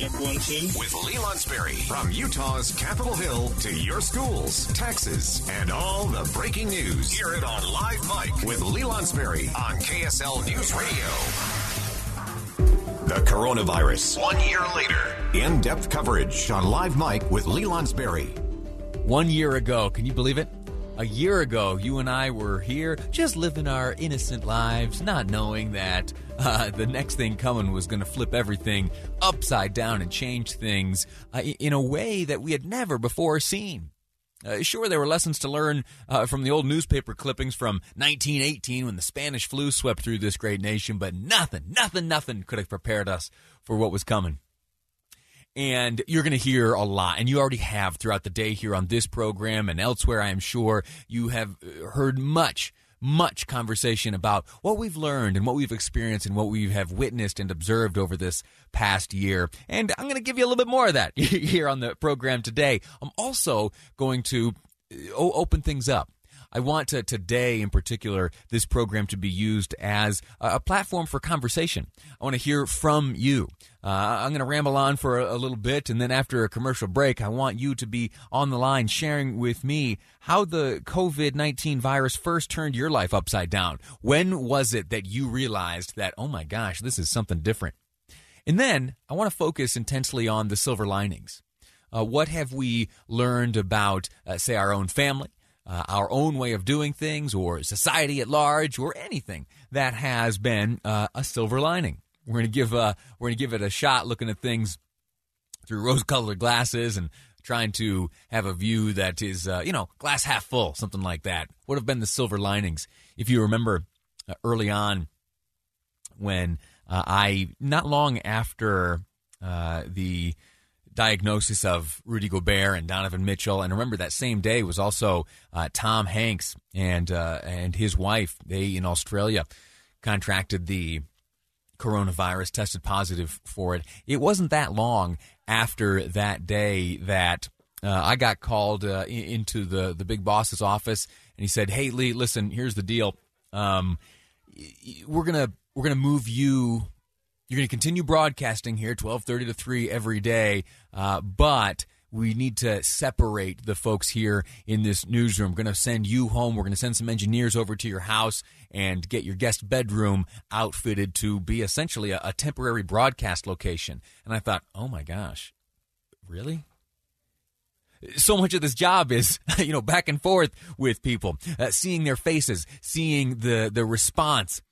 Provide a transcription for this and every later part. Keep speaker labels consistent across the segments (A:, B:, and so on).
A: Live Mic. Check one, two.
B: With Lee Lonsberry. From Utah's Capitol Hill to your schools, taxes, and all the breaking news. Hear it on Live Mic with Lee Lonsberry on KSL News Radio. The coronavirus. One year later. In depth coverage on Live Mic with Lee Lonsberry.
C: One year ago, can you believe it? A year ago, you and I were here just living our innocent lives, not knowing that uh, the next thing coming was going to flip everything upside down and change things uh, in a way that we had never before seen. Uh, sure, there were lessons to learn uh, from the old newspaper clippings from 1918 when the Spanish flu swept through this great nation, but nothing, nothing, nothing could have prepared us for what was coming. And you're going to hear a lot, and you already have throughout the day here on this program and elsewhere, I am sure. You have uh, heard much, much conversation about what we've learned and what we've experienced and what we have witnessed and observed over this past year. And I'm going to give you a little bit more of that here on the program today. I'm also going to uh, open things up. I want to today, in particular, this program to be used as a platform for conversation. I want to hear from you. Uh, I'm going to ramble on for a, a, little bit, and then after a commercial break, I want you to be on the line sharing with me how the COVID 19 virus first turned your life upside down. When was it that you realized that, oh my gosh, this is something different? And then I want to focus intensely on the silver linings. Uh, what have we learned about, uh, say, our own family? Uh, our own way of doing things or society at large or anything that has been uh, a silver lining. We're going to give uh, we're going to give it a shot looking at things through rose-colored glasses and trying to have a view that is uh, you know glass half full, something like that. What have been the silver linings? If you remember uh, early on when I not long after the diagnosis of Rudy Gobert and Donovan Mitchell. And remember that same day was also uh, Tom Hanks and uh, and his wife. They in Australia contracted the coronavirus, tested positive for it. It wasn't that long after that day that uh, I got called uh, into the the big boss's office, and he said, "Hey Lee, listen, here's the deal. Um, we're gonna we're gonna move you you're going to continue broadcasting here, 12:30 to 3 every day, uh, but we need to separate the folks here in this newsroom. We're going to send you home. We're going to send some engineers over to your house and get your guest bedroom outfitted to be essentially a, a temporary broadcast location. And I thought, oh my gosh, really? so much of this job is you know back and forth with people uh, seeing their faces seeing the the response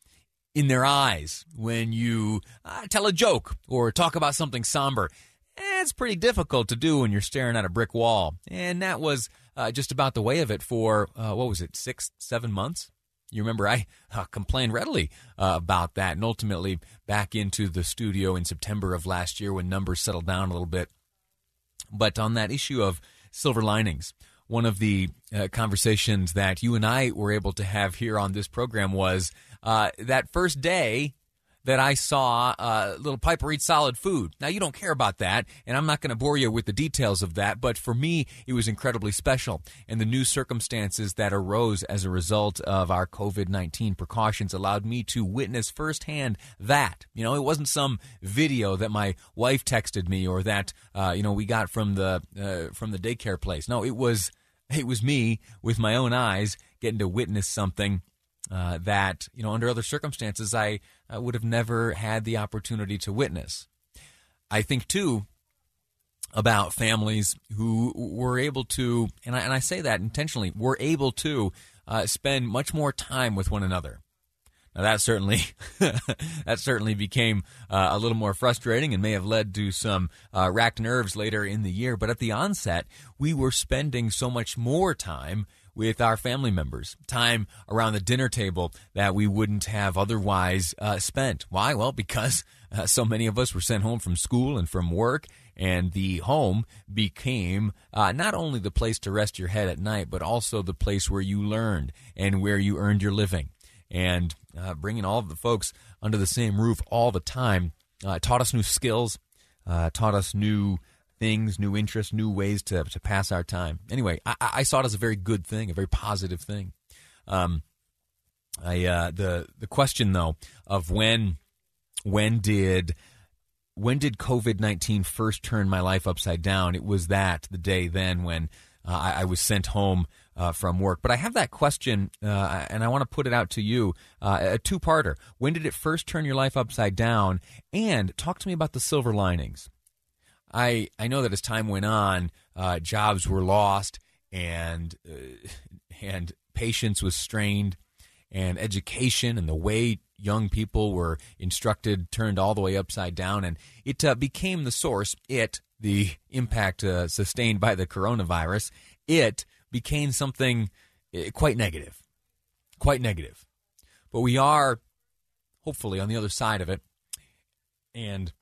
C: in their eyes when you uh, tell a joke or talk about something somber. It's pretty difficult to do when you're staring at a brick wall. And that was uh, just about the way of it for, uh, what was it, six, seven months? You remember I uh, complained readily uh, about that and ultimately back into the studio in September of last year when numbers settled down a little bit. But on that issue of silver linings, one of the uh, conversations that you and I were able to have here on this program was uh, that first day that I saw uh, little Piper Eat Solid food. Now, you don't care about that, and I'm not going to bore you with the details of that, but for me, it was incredibly special. And the new circumstances that arose as a result of our COVID 19 precautions allowed me to witness firsthand that. You know, it wasn't some video that my wife texted me or that, uh, you know, we got from the, uh, from the daycare place. No, it was, it was me with my own eyes getting to witness something uh, that you know under other circumstances I uh, would have never had the opportunity to witness. I think too about families who were able to, and I, and I say that intentionally, were able to uh, spend much more time with one another. Now that certainly that certainly became uh, a little more frustrating and may have led to some uh, racked nerves later in the year. But at the onset, we were spending so much more time with our family members, time around the dinner table that we wouldn't have otherwise uh, spent. Why? Well, because uh, so many of us were sent home from school and from work, and the home became uh, not only the place to rest your head at night, but also the place where you learned and where you earned your living. And uh, bringing all of the folks under the same roof all the time uh, taught us new skills, uh, taught us new things, new interests, new ways to, to pass our time. Anyway, I, I saw it as a very good thing, a very positive thing. Um, I uh, the the question though of when when did when did COVID nineteen first turn my life upside down? It was that the day then when uh, I, I, was sent home uh, from work. But I have that question, uh, and I want to put it out to you uh, a two parter. When did it first turn your life upside down? And talk to me about the silver linings. I I know that as time went on, uh, jobs were lost and uh, and patience was strained, and education and the way young people were instructed turned all the way upside down, and it uh, became the source. It the impact uh, sustained by the coronavirus. It became something uh, quite negative, quite negative. But we are hopefully on the other side of it, and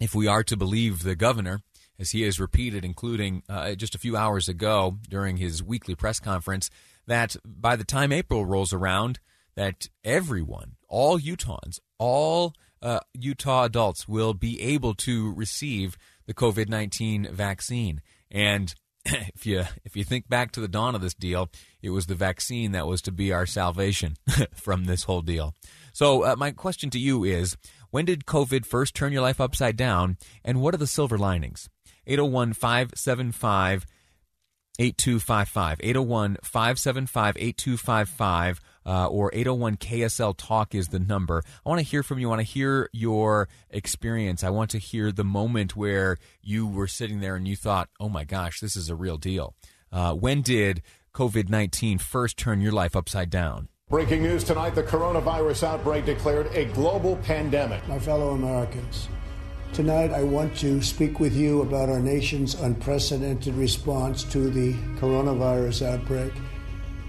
C: if we are to believe the governor, as he has repeated, including uh, just a few hours ago during his weekly press conference, that by the time April rolls around, that everyone, all Utahns, all uh, Utah adults will be able to receive the COVID nineteen vaccine. And if you if you think back to the dawn of this deal, it was the vaccine that was to be our salvation from this whole deal. So uh, my question to you is when did COVID first turn your life upside down? And what are the silver linings? 801 575 8255. 801 575 8255 uh, or 801 KSL Talk is the number. I want to hear from you. I want to hear your experience. I want to hear the moment where you were sitting there and you thought, oh my gosh, this is a real deal. Uh, when did COVID 19 first turn your life upside down?
A: Breaking news tonight the coronavirus outbreak declared a global pandemic.
D: My fellow Americans, tonight I want to speak with you about our nation's unprecedented response to the coronavirus outbreak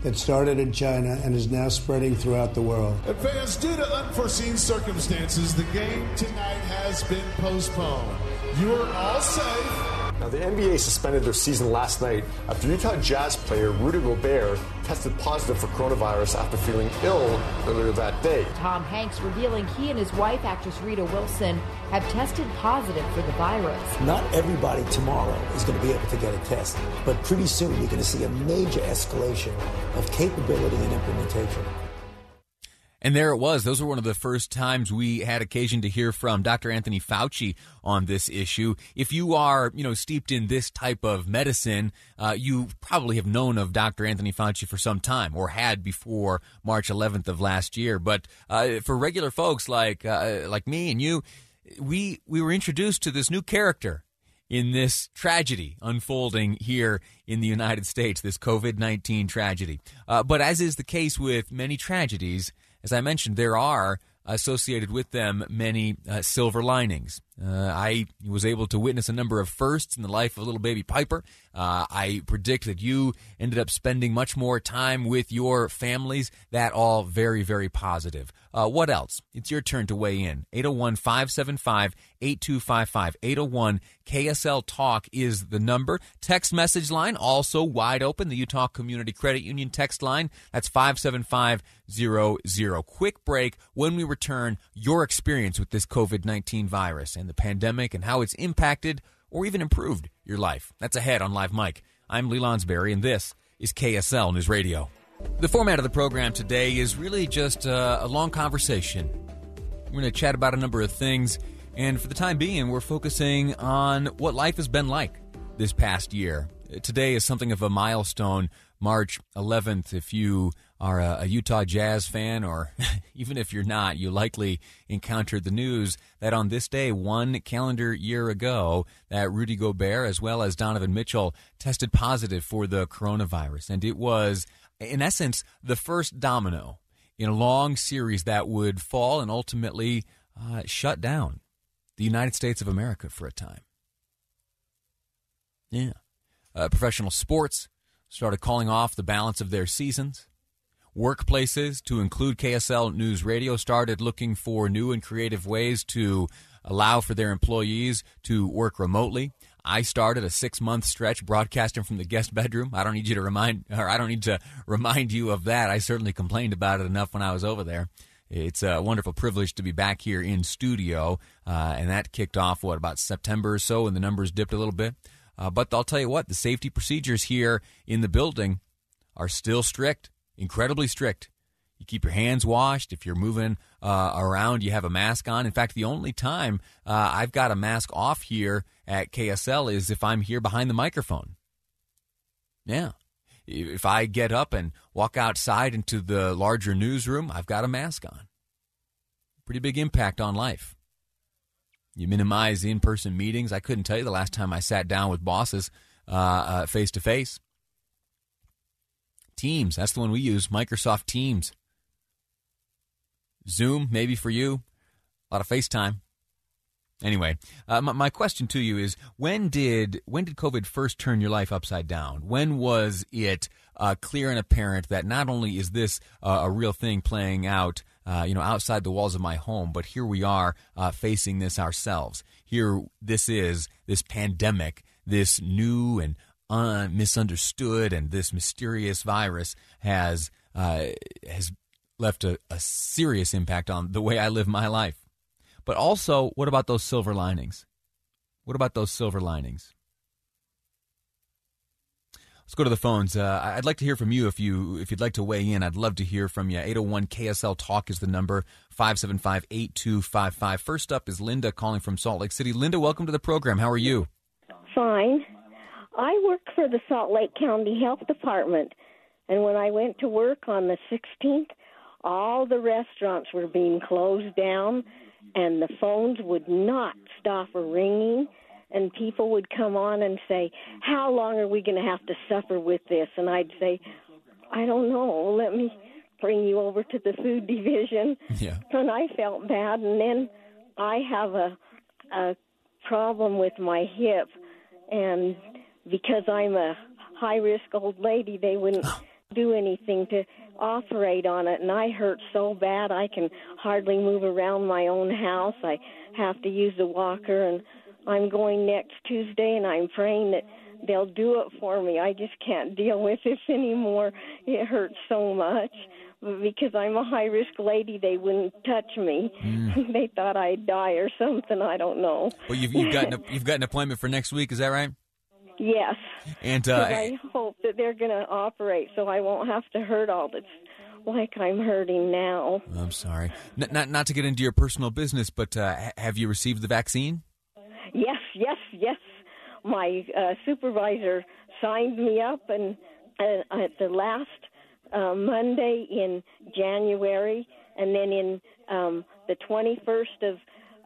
D: that started in China and is now spreading throughout the world.
A: Fans, due to unforeseen circumstances, the game tonight has been postponed. You are all safe.
E: Now, the NBA suspended their season last night after Utah Jazz player Rudy Gobert tested positive for coronavirus after feeling ill earlier that day.
F: Tom Hanks revealing he and his wife, actress Rita Wilson, have tested positive for the virus.
G: Not everybody tomorrow is going to be able to get a test, but pretty soon you're going to see a major escalation of capability and implementation.
C: And there it was. Those were one of the first times we had occasion to hear from Dr. Anthony Fauci on this issue. If you are, you know, steeped in this type of medicine, uh, you probably have known of Dr. Anthony Fauci for some time, or had before March 11th of last year. But uh, for regular folks like uh, like me and you, we we were introduced to this new character in this tragedy unfolding here in the United States, this COVID 19 tragedy. Uh, but as is the case with many tragedies, as I mentioned, there are associated with them many uh, silver linings. Uh, I was able to witness a number of firsts in the life of little baby Piper. Uh, I predict that you ended up spending much more time with your families. That all very, very positive. Uh, what else? It's your turn to weigh in. 801 575 8255. 801 KSL Talk is the number. Text message line also wide open. The Utah Community Credit Union text line. That's 57500. Quick break. When we return, your experience with this COVID 19 virus and the pandemic and how it's impacted or even improved your life. That's ahead on Live Mic. I'm Lee Lonsberry, and this is KSL News Radio. The format of the program today is really just a, a long conversation. We're going to chat about a number of things, and for the time being, we're focusing on what life has been like this past year. Today is something of a milestone, March 11th. If you are a, a, Utah Jazz fan, or even if you're not, you likely encountered the news that on this day, one calendar year ago, that Rudy Gobert as well as Donovan Mitchell tested positive for the coronavirus. And it was, in essence, the first domino in a long series that would fall and ultimately uh, shut down the United States of America for a time. Yeah. Uh, professional sports started calling off the balance of their seasons. Workplaces, to include KSL News Radio, started looking for new and creative ways to allow for their employees to work remotely. I started a six month stretch broadcasting from the guest bedroom. I don't need you to remind, or I don't need to remind you of that. I certainly complained about it enough when I was over there. It's a wonderful privilege to be back here in studio, uh, and that kicked off what about September or so, and the numbers dipped a little bit. Uh, but I'll tell you what, the safety procedures here in the building are still strict, incredibly strict. You keep your hands washed. If you're moving uh, around, you have a mask on. In fact, the only time uh, I've got a mask off here at KSL is if I'm here behind the microphone. Yeah. If I get up and walk outside into the larger newsroom, I've got a mask on. Pretty big impact on life. You minimize in person meetings. I couldn't tell you the last time I sat down with bosses face to face. Teams, that's the one we use, Microsoft Teams. Zoom, maybe for you. A lot of FaceTime. Anyway, uh, my, my, question to you is: When did when did COVID first turn your life upside down? When was it uh, clear and apparent that not only is this uh, a real thing playing out, uh, you know, outside the walls of my home, but here we are uh, facing this ourselves. Here, this is this pandemic, this new and misunderstood and this mysterious virus has uh, has left a, a serious impact on the way I live my life. But also, what about those silver linings? What about those silver linings? Let's go to the phones. Uh, I'd like to hear from you if you if you'd like to weigh in. I'd love to hear from you. 801 KSL Talk is the number 575-8255. First up is Linda calling from Salt Lake City. Linda, welcome to the program. How are you?
H: Fine. I work for the Salt Lake County Health Department, and when I went to work on the 16th, all the restaurants were being closed down and the phones would not stop ringing and people would come on and say how long are we going to have to suffer with this? And i'd say i don't know. Let me bring you over to the food division.
C: Yeah.
H: And i felt bad and then i have a a problem with my hip and because i'm a high risk old lady they wouldn't do anything to operate on it and I hurt so bad I can hardly move around my own house. I have to use a walker and I'm going next Tuesday and I'm praying that they'll do it for me. I just can't deal with this anymore. It hurts so much. Because I'm a high risk lady, they wouldn't touch me. Mm. they thought I'd die or something. I don't know.
C: Well, you've, you've got an, you've got an appointment for next week. Is that right?
H: Yes.
C: And uh,
H: I hope that they're going to operate so I won't have to hurt all this like I'm hurting now.
C: I'm sorry. N- not not to get into your personal business, but uh, have you received the vaccine?
H: Yes, yes, yes. My uh, supervisor signed me up, and uh, at the last uh, Monday in January, and then in um, the 21st of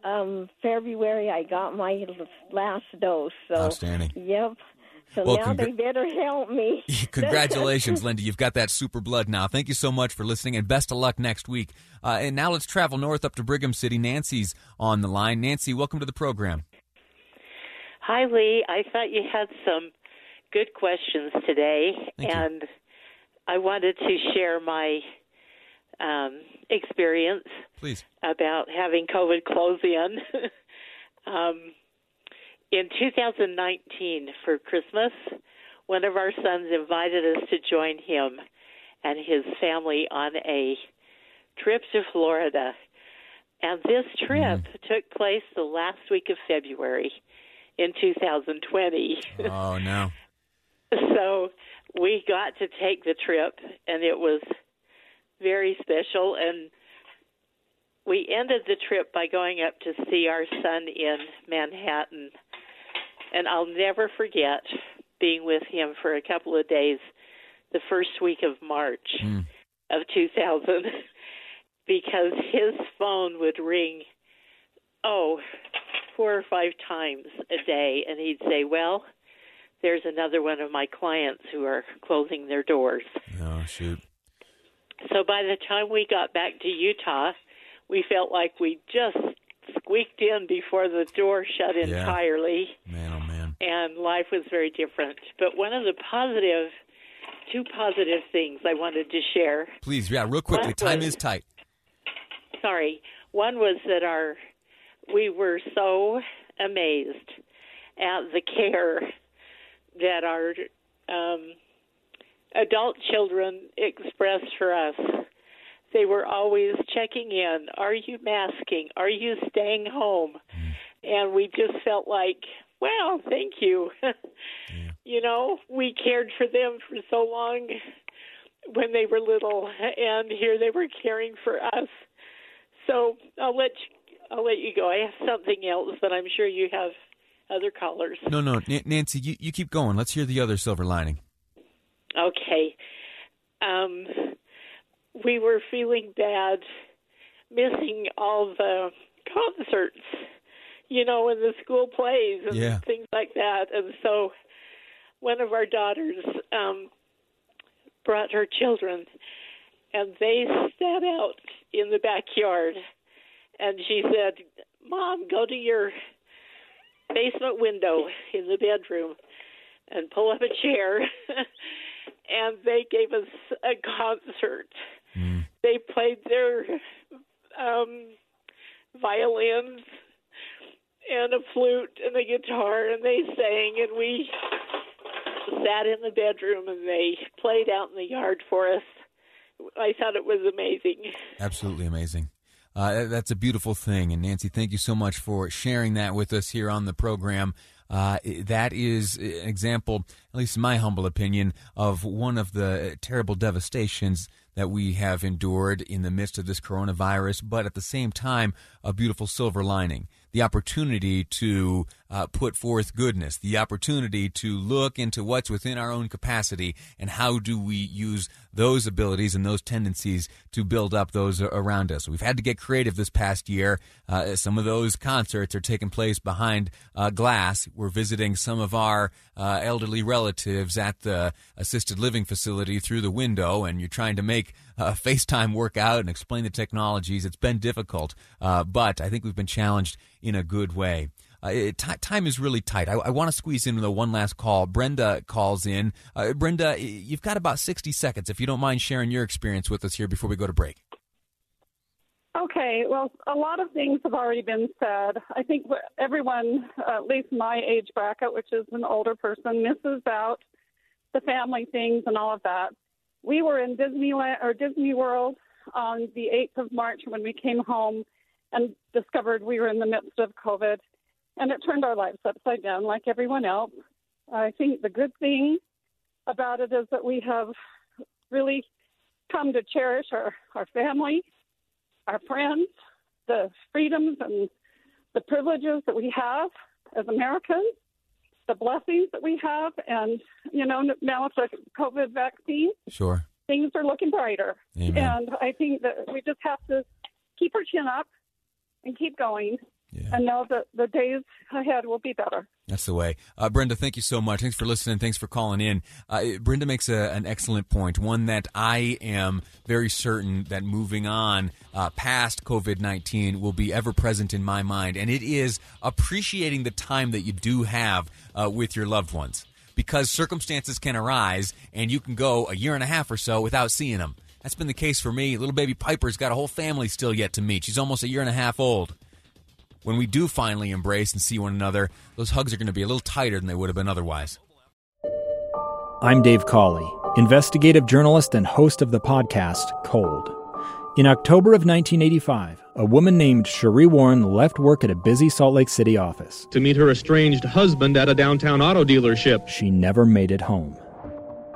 H: um, February, I got my last dose. So,
C: Outstanding.
H: Yep. So
C: well,
H: now they better help me.
C: Congratulations, Linda. You've got that super blood now. Thank you so much for listening, and best of luck next week. Uh, and now let's travel north up to Brigham City. Nancy's on the line. Nancy, welcome to the program.
I: Hi, Lee. I thought you had some good questions today,
C: Thank
I: and
C: you.
I: I wanted to share my um, experience
C: Please.
I: about having COVID close in. um, in 2019, for Christmas, one of our sons invited us to join him and his family on a trip to Florida. And this trip
C: Mm.
I: took place the last week of February in 2020.
C: Oh no.
I: so we got to take the trip, and it was very special. And we ended the trip by going up to see our son in Manhattan. And I'll never forget being with him for a couple of days the first week of March
C: Mm.
I: of 2000 because his phone would ring, oh, four or five times a day, and he'd say, Well, there's another one of my clients who are closing their doors.
C: Oh, shoot.
I: So by the time we got back to Utah, we felt like we just squeaked in before the door shut
C: Yeah.
I: entirely.
C: Man, oh, man.
I: And life was very different. But one of the positive, two positive things I wanted to share.
C: Please, yeah, real quickly.
I: What
C: Time
I: was-
C: is tight.
I: Sorry. One was that our, we were so amazed at the care that our um, adult children expressed for us. They were always checking in. Are you masking? Are you staying home? Mm. And we just felt like, well, thank you. You know, we cared for them for so long when they were little, and here they were caring for us. So I'll let you, I'll let you go. I have something else, but I'm sure you have other callers.
C: No, no, N- Nancy, you, you keep going. Let's hear the other silver lining.
I: Okay. Um, we were feeling bad, missing all the concerts, you know, and the school plays and
C: Yeah.
I: things like that. And so one of our daughters um, brought her children, and they sat out in the backyard. And she said, Mom, go to your basement window in the bedroom and pull up a chair. and they gave us a concert. They played their um, violins and a flute and a guitar, and they sang, and we sat in the bedroom and they played out in the yard for us. I thought it was amazing.
C: Absolutely amazing. Uh, that's a beautiful thing. And Nancy, thank you so much for sharing that with us here on the program. Uh, that is an example, at least in my humble opinion, of one of the terrible devastations that we have endured in the midst of this coronavirus, but at the same time, a beautiful silver lining. The opportunity to uh, put forth goodness, the opportunity to look into what's within our own capacity and how do we use those abilities and those tendencies to build up those around us. We've had to get creative this past year. Uh, some of those concerts are taking place behind uh, glass. We're visiting some of our uh, elderly relatives at the assisted living facility through the window, and you're trying to make uh, FaceTime work out and explain the technologies. It's been difficult, uh, but I think we've been challenged in a good way. Uh, ti time is really tight. I, I want to squeeze in the one last call. Brenda calls in. Uh, Brenda, you've got about 60 seconds if you don't mind sharing your experience with us here before we go to break.
J: Okay, well, a lot of things have already been said. I think everyone, uh, at least my age bracket, which is an older person, misses out the family things and all of that. We were in Disneyland or Disney World on the 8th of March when we came home and discovered we were in the midst of COVID, and it turned our lives upside down like everyone else. I think the good thing about it is that we have really come to cherish our, our family, our friends, the freedoms and the privileges that we have as Americans, the blessings that we have, and you know now with the COVID vaccine,
C: Sure.
J: things are looking brighter.
C: Amen.
J: And I think that we just have to keep our chin up and keep going, and know that the days ahead will be better.
C: That's the way. Uh, Brenda, thank you so much. Thanks for listening. Thanks for calling in. Uh, Brenda makes a, an excellent point, one that I am very certain that moving on uh, past COVID 19 will be ever present in my mind. And it is appreciating the time that you do have uh, with your loved ones because circumstances can arise and you can go a year and a half or so without seeing them. That's been the case for me. Little baby Piper's got a whole family still yet to meet. She's almost a year and a half old when we do finally embrace and see one another, those hugs are going to be a little tighter than they would have been otherwise.
K: I'm Dave Cawley, investigative journalist and host of the podcast Cold. In October of 1985, a woman named Sheree Warren left work at a busy Salt Lake City office.
L: To meet her estranged husband at a downtown auto dealership.
K: She never made it home.